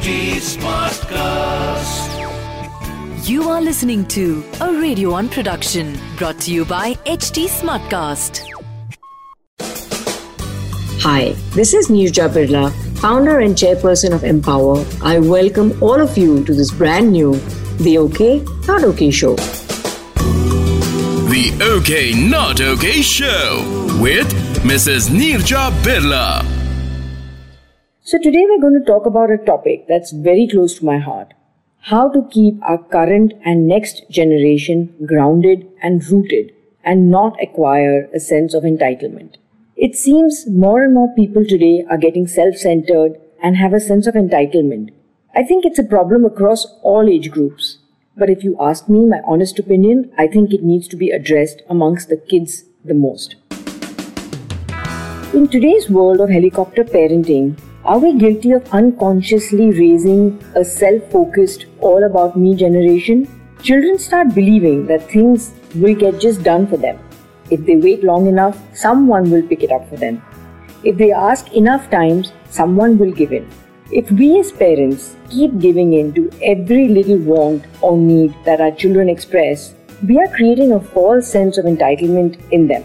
HT Smartcast. You are listening to a Radio One production brought to you by HT Smartcast. Hi, this is Neerja Birla, founder and chairperson of Mpower. I welcome all of you to this brand new The OK, Not OK show. The OK Not OK Show with Mrs. Neerja Birla. So, today we're going to talk about a topic that's very close to my heart how to keep our current and next generation grounded and rooted and not acquire a sense of entitlement. It seems more and more people today are getting self centered and have a sense of entitlement. I think it's a problem across all age groups. But if you ask me my honest opinion, I think it needs to be addressed amongst the kids the most. In today's world of helicopter parenting, are we guilty of unconsciously raising a self focused, all about me generation? Children start believing that things will get just done for them. If they wait long enough, someone will pick it up for them. If they ask enough times, someone will give in. If we as parents keep giving in to every little want or need that our children express, we are creating a false sense of entitlement in them.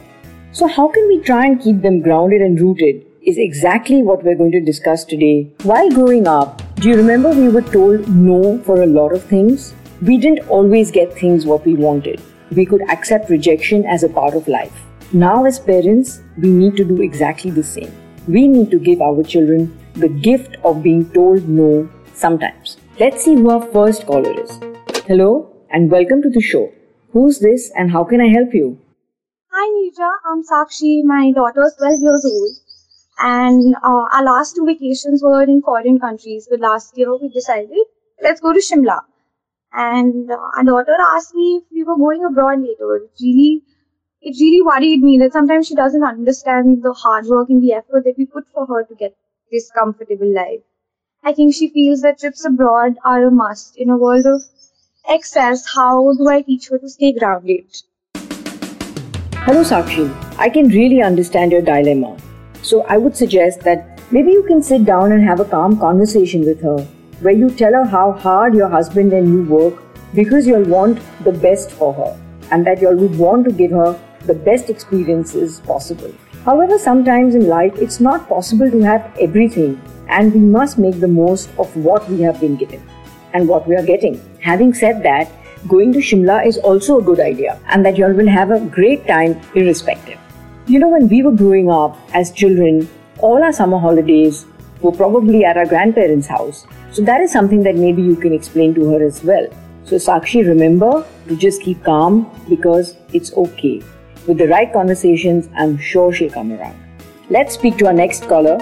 So, how can we try and keep them grounded and rooted is exactly what we're going to discuss today. While growing up, do you remember we were told no for a lot of things? We didn't always get things what we wanted. We could accept rejection as a part of life. Now, as parents, we need to do exactly the same. We need to give our children the gift of being told no sometimes. Let's see who our first caller is. Hello and welcome to the show. Who's this and how can I help you? Hi Neerja, I'm Sakshi. My daughter is 12 years old and uh, our last two vacations were in foreign countries. But last year we decided let's go to Shimla. And uh, our daughter asked me if we were going abroad later. It really, it really worried me that sometimes she doesn't understand the hard work and the effort that we put for her to get this comfortable life. I think she feels that trips abroad are a must in a world of excess. How do I teach her to stay grounded? Hello, Sakshi. I can really understand your dilemma. So I would suggest that maybe you can sit down and have a calm conversation with her where you tell her how hard your husband and you work because you'll want the best for her and that you would want to give her the best experiences possible. However, sometimes in life it's not possible to have everything and we must make the most of what we have been given and what we are getting. Having said that, going to Shimla is also a good idea and that you all will have a great time irrespective. You know, when we were growing up as children, all our summer holidays were probably at our grandparents' house. So that is something that maybe you can explain to her as well. So, Sakshi, remember to just keep calm because it's okay. With the right conversations, I'm sure she'll come around. Let's speak to our next caller.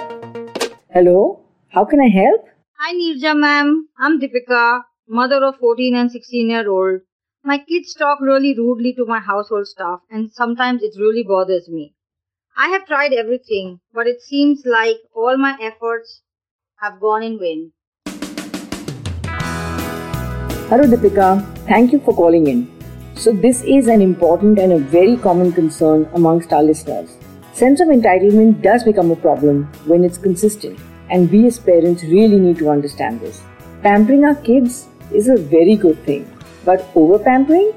Hello, how can I help? Hi Neerja ma'am, I'm Deepika, mother of 14 and 16 year old. My kids talk really rudely to my household staff, and sometimes it really bothers me. I have tried everything, but it seems like all my efforts have gone in vain. Hello, Deepika. Thank you for calling in. So, this is an important and a very common concern amongst our listeners. Sense of entitlement does become a problem when it's consistent, and we as parents really need to understand this. Pampering our kids is a very good thing, but over pampering,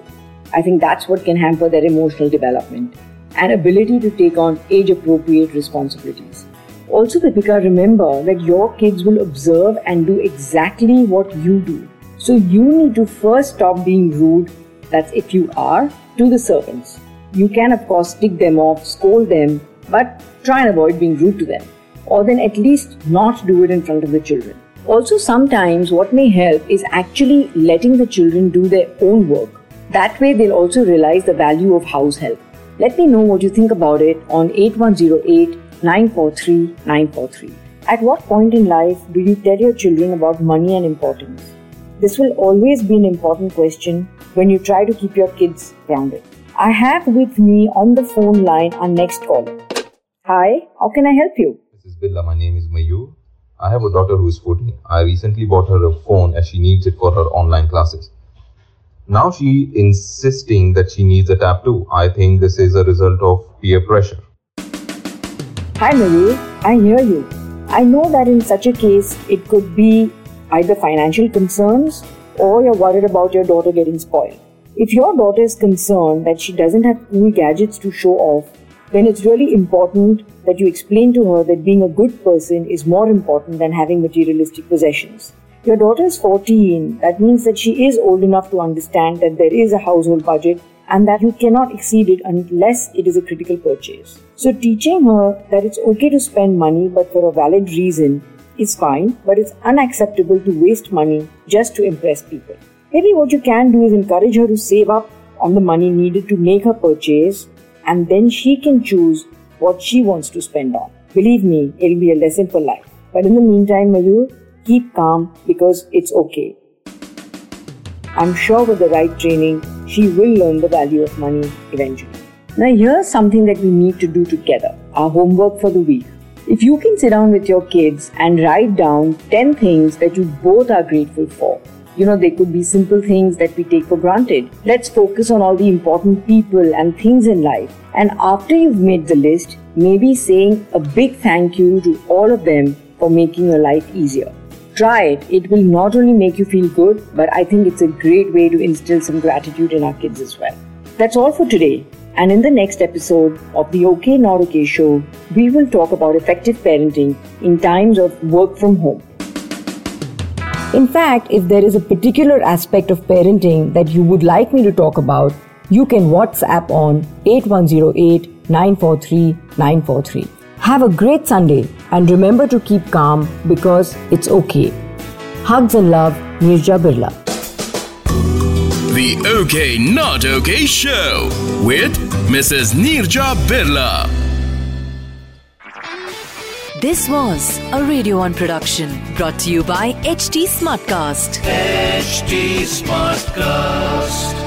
I think that's what can hamper their emotional development and ability to take on age appropriate responsibilities. Also, Deepika, remember that your kids will observe and do exactly what you do. So, you need to first stop being rude, that's if you are, to the servants. You can, of course, tick them off, scold them, but try and avoid being rude to them. Or then at least not do it in front of the children. Also, sometimes what may help is actually letting the children do their own work. That way, they'll also realize the value of house help. Let me know what you think about it on 8108 943 943. At what point in life do you tell your children about money and importance? This will always be an important question when you try to keep your kids grounded. I have with me on the phone line our next caller. Hi, how can I help you? Mrs. Billa, my name is Mayur. I have a daughter who is 14. I recently bought her a phone as she needs it for her online classes. Now she insisting that she needs a tab too. I think this is a result of peer pressure. Hi Mayur, I hear you. I know that in such a case it could be either financial concerns or you're worried about your daughter getting spoiled. If your daughter is concerned that she doesn't have cool gadgets to show off, then it's really important that you explain to her that being a good person is more important than having materialistic possessions. Your daughter is 14, that means that she is old enough to understand that there is a household budget and that you cannot exceed it unless it is a critical purchase. So, teaching her that it's okay to spend money but for a valid reason is fine, but it's unacceptable to waste money just to impress people. Maybe what you can do is encourage her to save up on the money needed to make her purchase, and then she can choose what she wants to spend on. Believe me, it'll be a lesson for life. But in the meantime, Mayur, keep calm because it's okay. I'm sure with the right training, she will learn the value of money eventually. Now, here's something that we need to do together our homework for the week. If you can sit down with your kids and write down 10 things that you both are grateful for, you know, they could be simple things that we take for granted. Let's focus on all the important people and things in life. And after you've made the list, maybe saying a big thank you to all of them for making your life easier. Try it. It will not only make you feel good, but I think it's a great way to instill some gratitude in our kids as well. That's all for today. And in the next episode of the OK Not OK show, we will talk about effective parenting in times of work from home. In fact, if there is a particular aspect of parenting that you would like me to talk about, you can WhatsApp on 8108 943 943. Have a great Sunday and remember to keep calm because it's okay. Hugs and love, Neerja Birla. The OK Not OK Show with Mrs. Neerja Birla. This was a Radio One production brought to you by HT Smartcast. HT Smartcast.